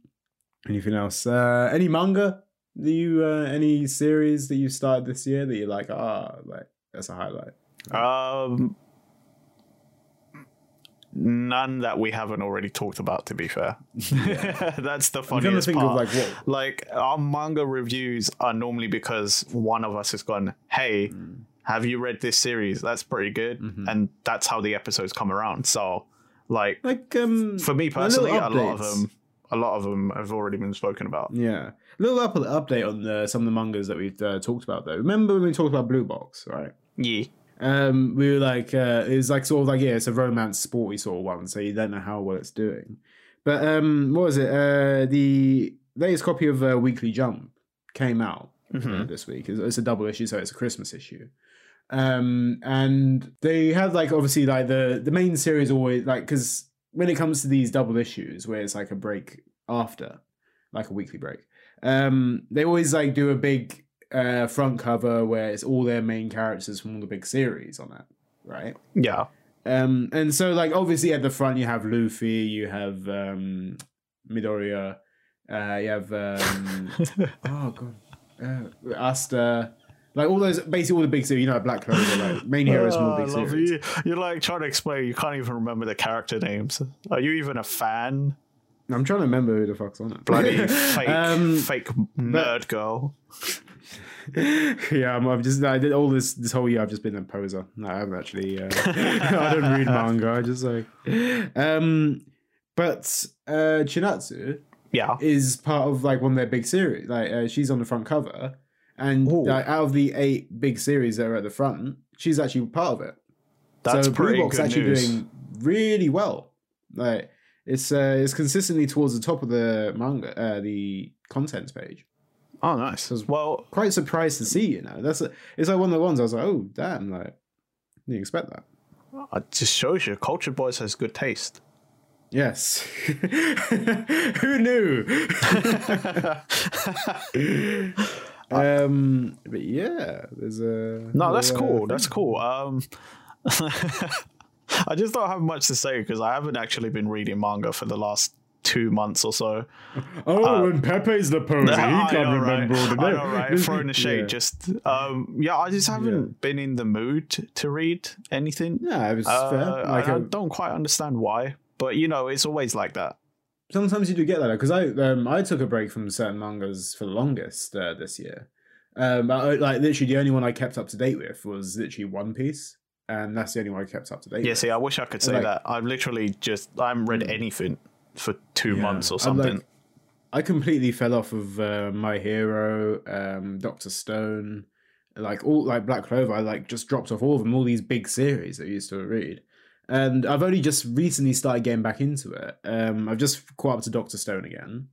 anything else? Uh, any manga? Do you uh, any series that you started this year that you're like ah like that's a highlight? Um, none that we haven't already talked about. To be fair, that's the funniest part. like like our manga reviews are normally because one of us has gone, "Hey, Mm. have you read this series? That's pretty good," Mm-hmm. and that's how the episodes come around. So, like like um for me personally, a lot of them, a lot of them have already been spoken about. Yeah. A little up- update on uh, some of the mangas that we've uh, talked about, though. Remember when we talked about Blue Box, right? Yeah, Um, we were like, uh, it was like sort of like, yeah, it's a romance, sporty sort of one, so you don't know how well it's doing. But um, what was it? Uh, the latest copy of uh, Weekly Jump came out Mhm. this week. It's, it's a double issue, so it's a Christmas issue. Um, and they have like obviously like the the main series always like because when it comes to these double issues where it's like a break after, like a weekly break, um, they always like do a big uh front cover where it's all their main characters from all the big series on it, right? yeah. Um, and so like obviously at the front you have Luffy, you have um Midoriya, uh, you have um oh god, uh, Asta, like all those basically all the big series, you know, like Black Clover, like main heroes from Oh, the big series. you. You're like trying to explain. You can't even remember the character names. Are you even a fan? I'm trying to remember who the fuck's on it. Bloody fake, Um, fake nerd girl. yeah, I'm, I've just I did all this this whole year. I've just been a poser. No, I haven't actually. Uh, I don't read manga. I just like. Um, but uh, Chinatsu Yeah. is part of like one of their big series. Like uh, she's on the front cover, and like, out of the eight big series that are at the front, she's actually part of it. That's so Blue pretty Box good actually news. doing really well. Like it's uh, it's consistently towards the top of the manga, uh, the contents page. Oh, nice. As well, Quite surprised to see, you know. That's a, it's like one of the ones I was like, oh damn, like didn't expect that. it just shows you Culture Boys has good taste. Yes. Who knew? um, but yeah, there's a No, that's uh, cool. That's cool. Um, I just don't have much to say because I haven't actually been reading manga for the last two months or so. Oh, and Pepe's the pony. He can't know, remember all the right? Names. right? Throwing a shade. Yeah. Just um, yeah, I just haven't been in the mood to, read anything. Yeah, it was Uh, fair. Like, I, I uh, don't quite understand why, but you know, it's always like that. sometimes you do get that because I um I took a break from certain mangas for the longest uh, this year. Um, I, like literally the only one I kept up to date with was literally One Piece, and that's the only one I kept up to date. Yeah, with. see, I wish I could say Like- that. I've literally just I haven't read anything for two Yeah. months or I'm like- something. I completely fell off of uh, My Hero, um, Doctor Stone, like all like Black Clover. I like just dropped off all of them, all these big series that I used to read, and I've only just recently started getting back into it. Um, I've just caught up to Doctor Stone again.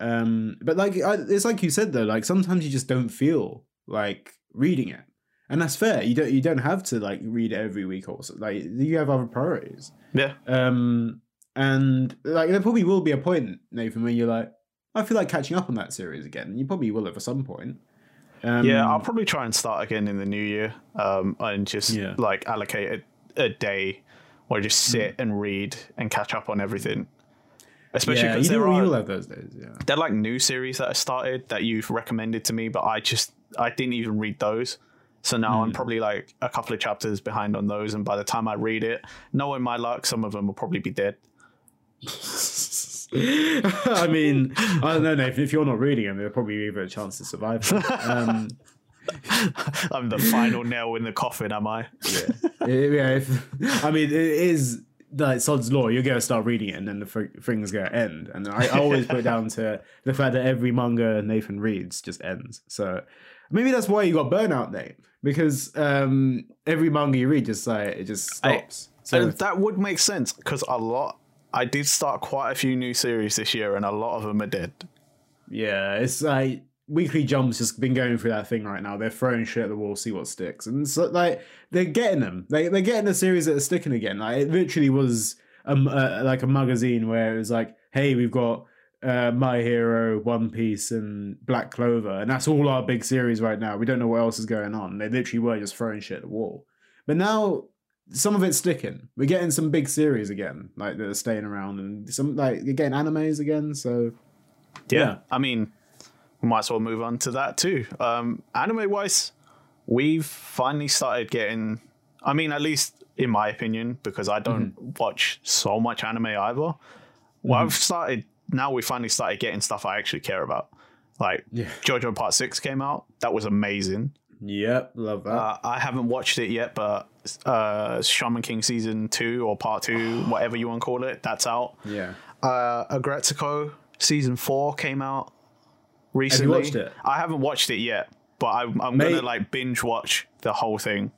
Um, but like I, it's like you said though, like sometimes you just don't feel like reading it, and that's fair. You don't you don't have to like read it every week or so. Like you have other priorities. yeah, Um, and like there probably will be a point, Nathan, where you're like, I feel like catching up on that series again. You probably will at some point. Um, yeah. I'll probably try and start again in the new year, um, and just Yeah. like allocate a, a day or just sit and read and catch up on everything. Especially yeah, because you, there you are will have those days. Yeah, they're like new series that I started that you've recommended to me, but I just I didn't even read those. So now Hmm. I'm probably like a couple of chapters behind on those, and by the time I read it, knowing my luck, some of them will probably be dead. I mean, I don't know, Nathan. If you're not reading them, there's probably even a chance to survive. Um, I'm the final nail in the coffin, am I? yeah, yeah. If, I mean, it is like Sod's Law. You're going to start reading it, and then the thing's going to end. And I, I always put it down to the fact that every manga Nathan reads just ends. So maybe that's why you got burnout, Nate, because um, every manga you read just like it just stops. so and that would make sense because a lot. I did start quite a few new series this year, and a lot of them are dead. yeah, it's like. Weekly Jump's just been going through that thing right now. They're throwing shit at the wall, see what sticks, and so like they're getting them. They they're getting the series that are sticking again. Like it literally was um uh, like a magazine where it was like, hey, we've got uh, My Hero, One Piece, and Black Clover, and that's all our big series right now. We don't know what else is going on. They literally were just throwing shit at the wall. But now some of it's sticking. We're getting some big series again, like that are staying around, and some like you're getting animes again. So Yeah. Yeah. I mean, we might as well move on to that too. Um, anime wise, we've finally started getting, I mean, at least in my opinion, because I don't Mm-hmm. watch so much anime either. Well, I've started, now we finally started getting stuff I actually care about. Like Yeah. JoJo Part 6 came out. That was amazing. Yep, love that. Uh, I haven't watched it yet, but uh, Shaman King Season 2 or Part 2, whatever you want to call it, that's out yeah. uh, Aggretsuko season four came out recently. watched it? I haven't watched it yet, but I'm, I'm gonna like binge watch the whole thing.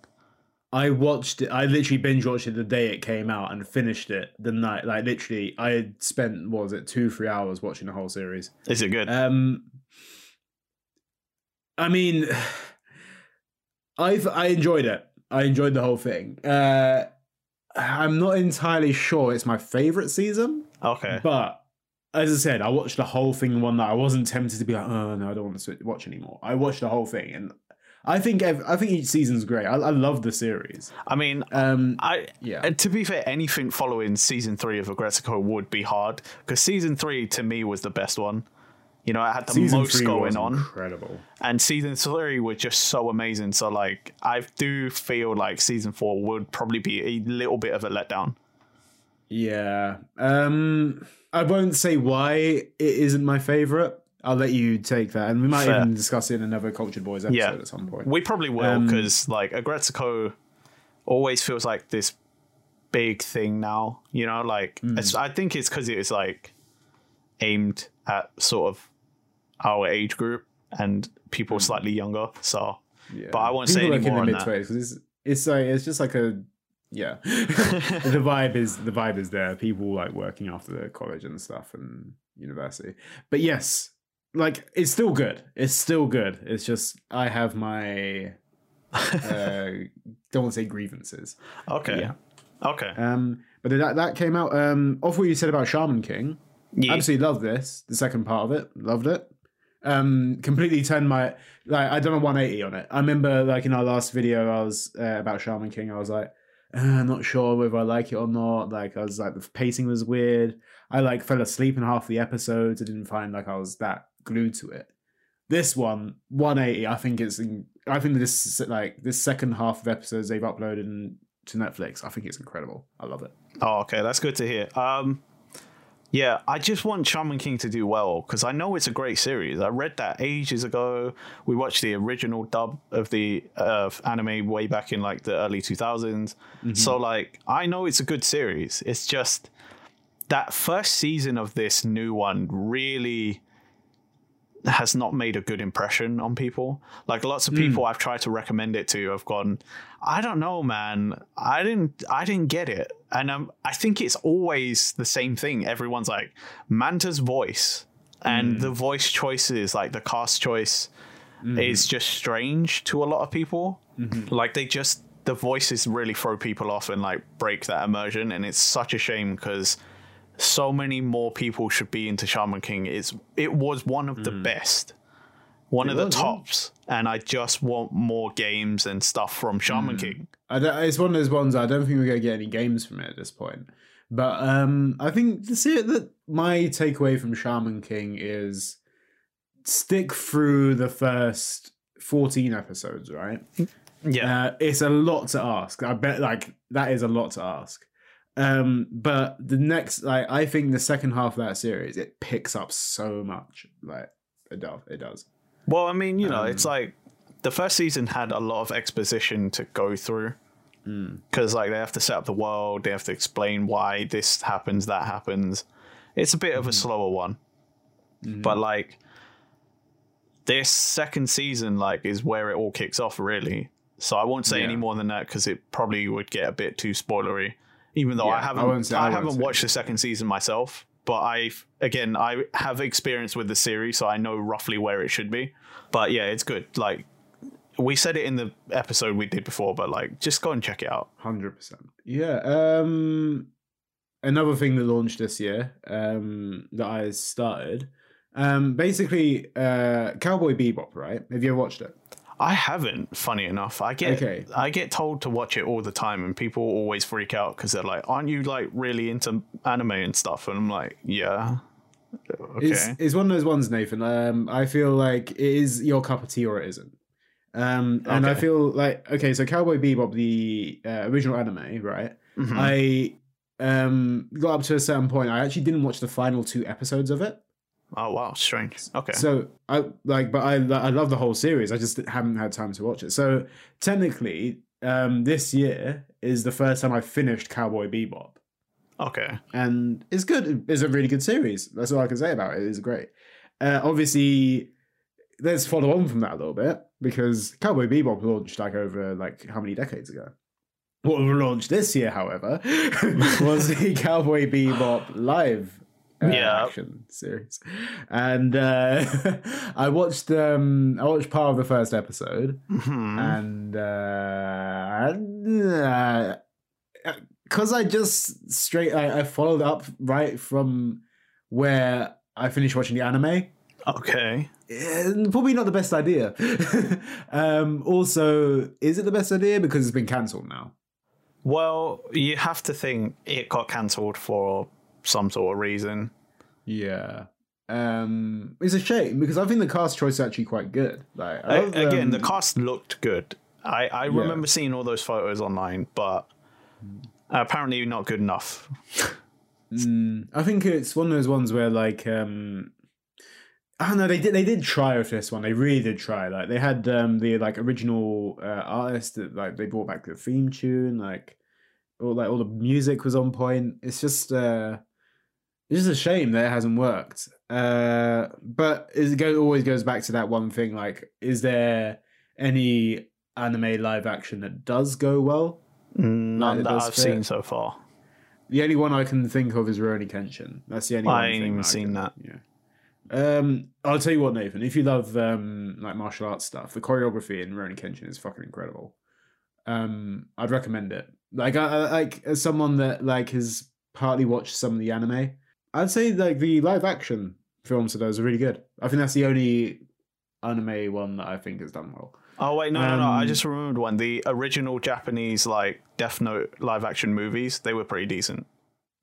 I watched it. I literally binge watched it the day it came out and finished it the night. Like literally, I had spent what was it two three hours watching the whole series. Is it good? Um, I mean, I've I enjoyed it. I enjoyed the whole thing. Uh, I'm not entirely sure it's my favorite season, okay. but as I said, I watched the whole thing one night. I wasn't tempted to be like, oh no, I don't want to watch anymore. I watched the whole thing, and I think I think each season's great. I, I love the series. I mean, Um, I yeah. to be fair, anything following season three of Aggretsuko would be hard because season three to me was the best one. You know, it had the season most three going was on. incredible. and season three was just so amazing. So like, I do feel like season four would probably be a little bit of a letdown. Yeah. Um, I won't say why it isn't my favorite. I'll let you take that, and we might Fair. even discuss it in another Cultured Boys episode Yeah. at some point. We probably will Um, because like Aggretsuko always feels like this big thing now. You know, like it's, I think it's because it is like aimed at sort of our age group and people slightly younger. So, Hmm. Yeah. but I won't say People any like in more the mid that. twenties because it's it's like it's just like a yeah. the vibe is the vibe is there. People like working after college and stuff and university. But yes, like it's still good. It's still good. It's just I have my uh don't want to say grievances. Okay. Yeah. Okay. Um, but that that came out. Um, off what you said about Shaman King, Yeah. absolutely loved this. The second part of it, loved it. Um, completely turned my like I done a 180 on it. I remember like in our last video, I was uh, about Shaman King. I was like, uh, not sure whether I like it or not. Like I was like the pacing was weird. I like fell asleep in half the episodes. I didn't find like I was that glued to it. This one, 180. I think it's. In, I think this like this second half of episodes they've uploaded to Netflix. I think it's incredible. I love it. Oh, okay, that's good to hear. Um, yeah, I just want Shaman King to do well because I know it's a great series. I read that ages ago. We watched the original dub of the uh, anime way back in like the early 2000s. Mm-hmm. So like I know it's a good series. It's just that first season of this new one really has not made a good impression on people. Like lots of people mm. I've tried to recommend it to have gone, I don't know, man. I didn't I didn't get it. And um, I think it's always the same thing. Everyone's like Manta's voice and mm. the voice choices, like the cast choice mm. is just strange to a lot of people. Mm-hmm. Like they just the voices really throw people off and like break that immersion and it's such a shame because so many more people should be into Shaman King. It's it was one of the mm. best, one it of the tops, yeah. and I just want more games and stuff from Shaman mm. King. it's one of those ones I don't think we're gonna get any games from it at this point. But um, I think the see that my takeaway from Shaman King is stick through the first fourteen episodes, right? Yeah, uh, it's a lot to ask. I bet like that is a lot to ask. Um, but the next, like, I think the second half of that series, it picks up so much. Like, it does. It does. Well, I mean, you know, um, it's like the first season had a lot of exposition to go through because, mm. like, they have to set up the world, they have to explain why this happens, that happens. It's a bit mm. of a mm-hmm. slower one, mm. but like this second season, like, is where it all kicks off, really. So I won't say yeah. any more than that because it probably would get a bit too spoilery even though yeah, I haven't I, I haven't watched the second season myself. But I again I have experience with the series, so I know roughly where it should be. But yeah, it's good. Like we said it in the episode we did before, but like just go and check it out. Hundred percent. Yeah. Um another thing that launched this year, um, that I started. Um basically uh Cowboy Bebop, right? Have you ever watched it? I haven't. Funny enough, I get okay. I get told to watch it all the time, and people always freak out because they're like, "Aren't you like really into anime and stuff?" And I'm like, "Yeah." Okay. It's, it's one of those ones, Nathan. Um, I feel like it is your cup of tea or it isn't. Um, and okay. I feel like okay, so Cowboy Bebop, the uh, original anime, right? Mm-hmm. I um got up to a certain point. I actually didn't watch the final two episodes of it. Oh wow, strange. Okay. So I like, but I I love the whole series. I just haven't had time to watch it. So technically, um, this year is the first time I finished Cowboy Bebop. Okay. And it's good. It's a really good series. That's all I can say about it. It's great. Uh, obviously, let's follow on from that a little bit because Cowboy Bebop launched like over like how many decades ago? What launched this year, however, was the Cowboy Bebop live uh, yeah. action series. And uh, I watched um I watched part of the first episode, mm-hmm. and uh, because uh, I just straight I, I followed up right from where I finished watching the anime. Okay. probably not the best idea. um, also, is it the best idea because it's been cancelled now? Well, you have to think it got cancelled for some sort of reason. Yeah. Um, it's a shame because I think the cast choice is actually quite good. Like love, again, the cast looked good. I I yeah. remember seeing all those photos online, but apparently not good enough. mm, I think it's one of those ones where like um, I don't know. They did. They did try with this one. They really did try. Like they had um the like original uh, artist that like they brought back the theme tune. Like all like all the music was on point. It's just uh it's just a shame that it hasn't worked. Uh, but it go, always goes back to that one thing. Like, is there any anime live action that does go well? Mm, none like, that I've fit? seen so far. The only one I can think of is Rurouni Kenshin. That's the only. One I ain't even seen can, that. Yeah. Um, I'll tell you what, Nathan. If you love um like martial arts stuff, the choreography in Rurouni Kenshin is fucking incredible. Um, I'd recommend it. Like, I, I like as someone that like has partly watched some of the anime. I'd say like the live action films of those are really good. I think that's the only anime one that I think has done well. Oh wait, no, no, no! I Um, just remembered one. The original Japanese like Death Note live action movies, they were pretty decent.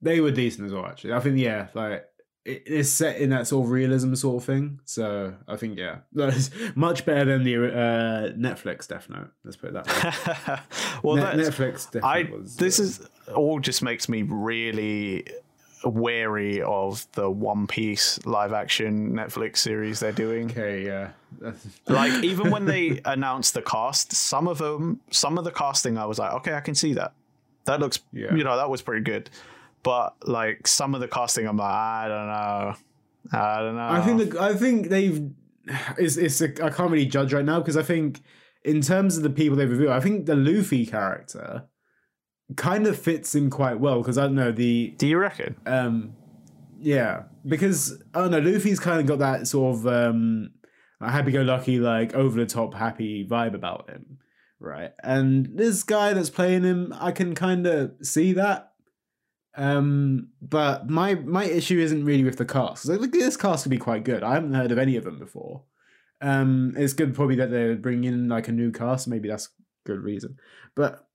They were decent as well, actually. I think yeah, like it, it's set in that sort of realism sort of thing. So I think yeah, that's much better than the uh, Netflix Death Note. Let's put it that way. well, Net- that's, Netflix Death I Note was. this uh, is all just makes me really wary of the One Piece live action Netflix series they're doing. okay. Yeah, Like even when they announced the cast, some of them, some of the casting, I was like, okay, I can see that. That looks, Yeah. you know, that was pretty good. But like some of the casting, I'm like, I don't know, I don't know. I think the, I think they've it's it's a, I can't really judge right now because I think in terms of the people they've revealed, I think the Luffy character kind of fits in quite well because I don't know the Do you reckon? um yeah because I don't know Luffy's kind of got that sort of um happy-go-lucky like over the top happy vibe about him right? And this guy that's playing him I can kind of see that. Um but my my issue isn't really with the cast. like this cast could be quite good. I haven't heard of any of them before. Um it's good probably that they're bringing in like a new cast. Maybe that's good reason. But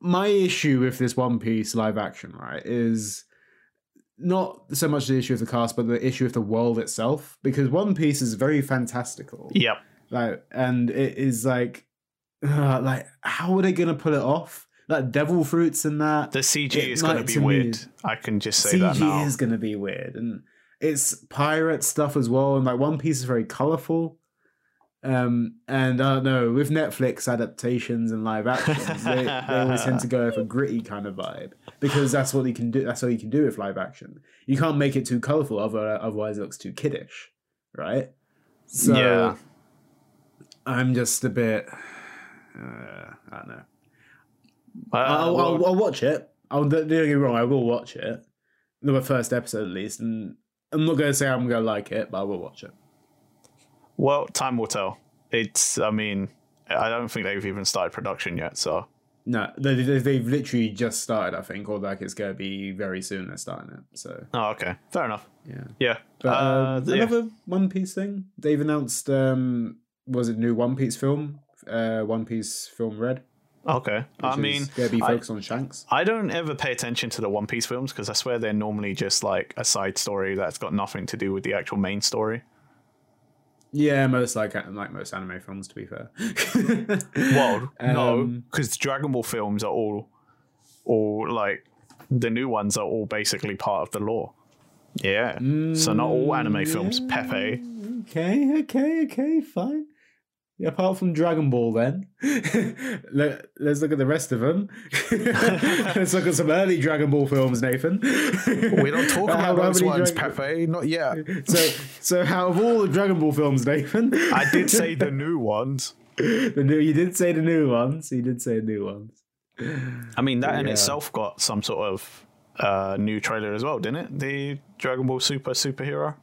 my issue with this One Piece live action, right, is not so much the issue of the cast, but the issue of the world itself. Because One Piece is very fantastical, Yep. like, and it is like, uh, like, how are they gonna pull it off? Like devil fruits and that. The CG It is going to be to me- weird. I can just say that The CG now. is gonna be weird, and it's pirate stuff as well. And like One Piece is very colorful. Um, and I don't know with Netflix adaptations and live actions, they, they always tend to go for gritty kind of vibe because that's what you can do. That's all you can do with live action. You can't make it too colorful, otherwise it looks too kiddish, right? So Yeah. I'm just a bit. Uh, I don't know. Uh, I'll, I'll, I'll watch it. I'll don't get me wrong. I will watch it. The first episode at least, and I'm not going to say I'm going to like it, but I will watch it. Well, time will tell. It's. I mean, I don't think they've even started production yet. So No, they, they, they've literally just started, I think, or like it's going to be very soon. They're starting it, so Oh, okay. Fair enough. yeah. Yeah. But uh, yeah. another One Piece thing. They've announced. um Was it new One Piece film? Uh, One Piece film Red. Okay. I mean, going to be I- focused on Shanks. I don't ever pay attention to the One Piece films because I swear they're normally just like a side story that's got nothing to do with the actual main story. Yeah, most like like most anime films, to be fair. Well, no, Um, because Dragon Ball films are all, all like the new ones are all basically part of the lore. Yeah. so not all anime films. Pepe. Okay, okay, okay, fine. Yeah, apart from Dragon Ball, then Let, let's look at the rest of them. let's look at some early Dragon Ball films, Nathan. We're not talking about how those ones, Dragon- Pepe. Not yet. So, so out of all the Dragon Ball films, Nathan, I did say the new ones. the new. You did say the new ones. You did say new ones. I mean, that in Yeah. itself got some sort of uh, new trailer as well, didn't it? The Dragon Ball Super superhero.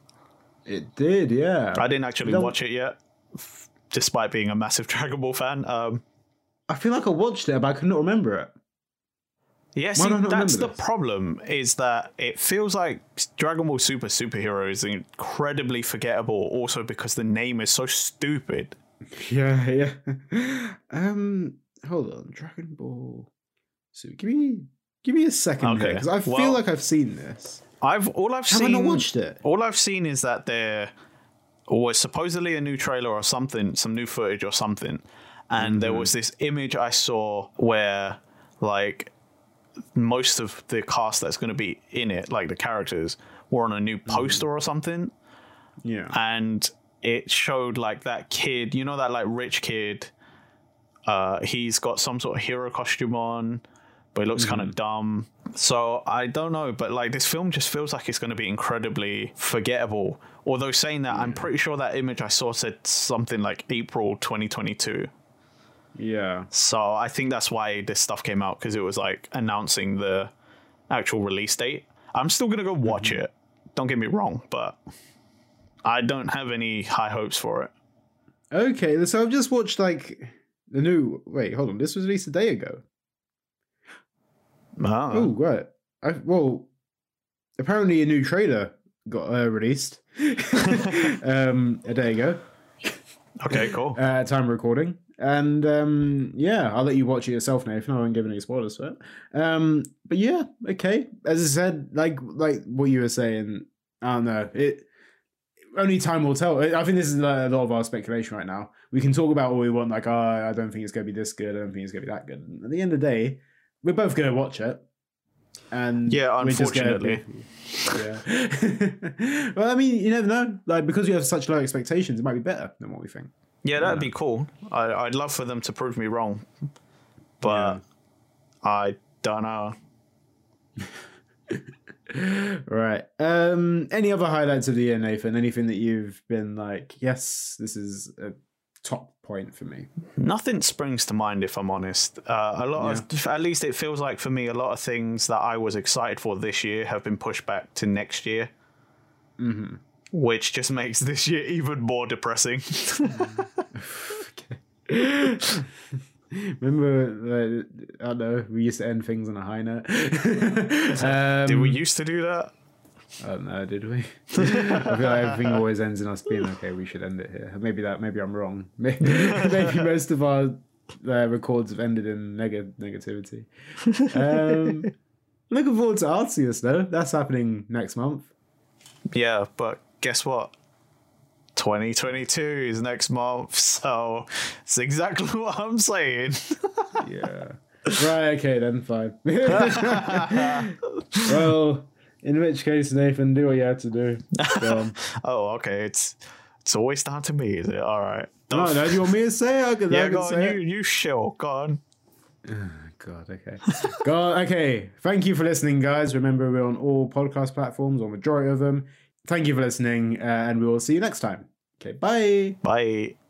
It did, yeah. I didn't actually watch it yet, f- despite being a massive Dragon Ball fan. Um, I feel like I watched it, but I couldn't remember it. yeah, see, I not that's the problem. Is that it feels like Dragon Ball Super superhero is incredibly forgettable, also because the name is so stupid. Yeah, yeah. um, hold on, Dragon Ball. So give me, give me a second Okay, because I feel well- like I've seen this. I've all I've Have I seen. not watched it? All I've seen is that there was supposedly a new trailer or something, some new footage or something, and there Mm-hmm. was this image I saw where like most of the cast that's going to be in it, like the characters, were on a new Mm-hmm. poster or something, Yeah. and it showed like that kid, you know, that like rich kid. Uh, he's got some sort of hero costume on, but he looks kind Mm-hmm. of dumb. So I don't know, but like this film just feels like it's going to be incredibly forgettable. Although saying that, I'm pretty sure that image I saw said something like April 2022. yeah. So I think that's why this stuff came out because it was like announcing the actual release date. I'm still gonna go watch Mm-hmm. it. Don't get me wrong, but I don't have any high hopes for it. Okay, so I've just watched like the new. Wait, hold on. This was released a day ago. Ah. Oh, right. I, well, apparently a new trailer got uh, released um, a day ago. Okay, cool. uh, time recording. And um, yeah, I'll let you watch it yourself, Nathan. I won't give any spoilers for it. Um, but yeah, okay. As I said, like like what you were saying, I don't know. It only time will tell. I think this is a lot of our speculation right now. We can talk about what we want, like, oh, I don't think it's gonna be this good. I don't think it's gonna be that good. And at the end of the day, we're both gonna watch it. And Yeah, we're just gonna unfortunately. yeah. well, I mean, you never know. Like because we have such low expectations, it might be better than what we think. Yeah, that'd be cool. I, I'd love for them to prove me wrong, but I don't know. Right. Um. Any other highlights of the year, Nathan? Anything that you've been like, yes, this is a top point for me. Nothing springs to mind, if I'm honest. Uh, a lot of, at least it feels like for me, a lot of things that I was excited for this year have been pushed back to next year, mm-hmm. which just makes this year even more depressing. Remember, uh, I don't know, we used to end things on a high note. um, Did we used to do that? I don't know, did we? I feel like everything always ends in us being okay. We should end it here. Maybe that. Maybe I'm wrong. Maybe, maybe most of our uh, records have ended in neg- negativity. Um, looking forward to Arceus though. That's happening next month. Yeah, but guess what? 2022 is next month, so it's exactly what I'm saying. Yeah. right. Okay. Then fine. well, in which case, Nathan, do what you have to do. Oh, okay. It's it's always down to me, is it? All right. No, no. You want me to say? it? I can, I yeah, can go on. say You it. you shill. Go on. God, okay. God, okay. Thank you for listening, guys. Remember, we're on all podcast platforms, or majority of them. Thank you for listening, uh, and we will see you next time. Okay, bye. Bye.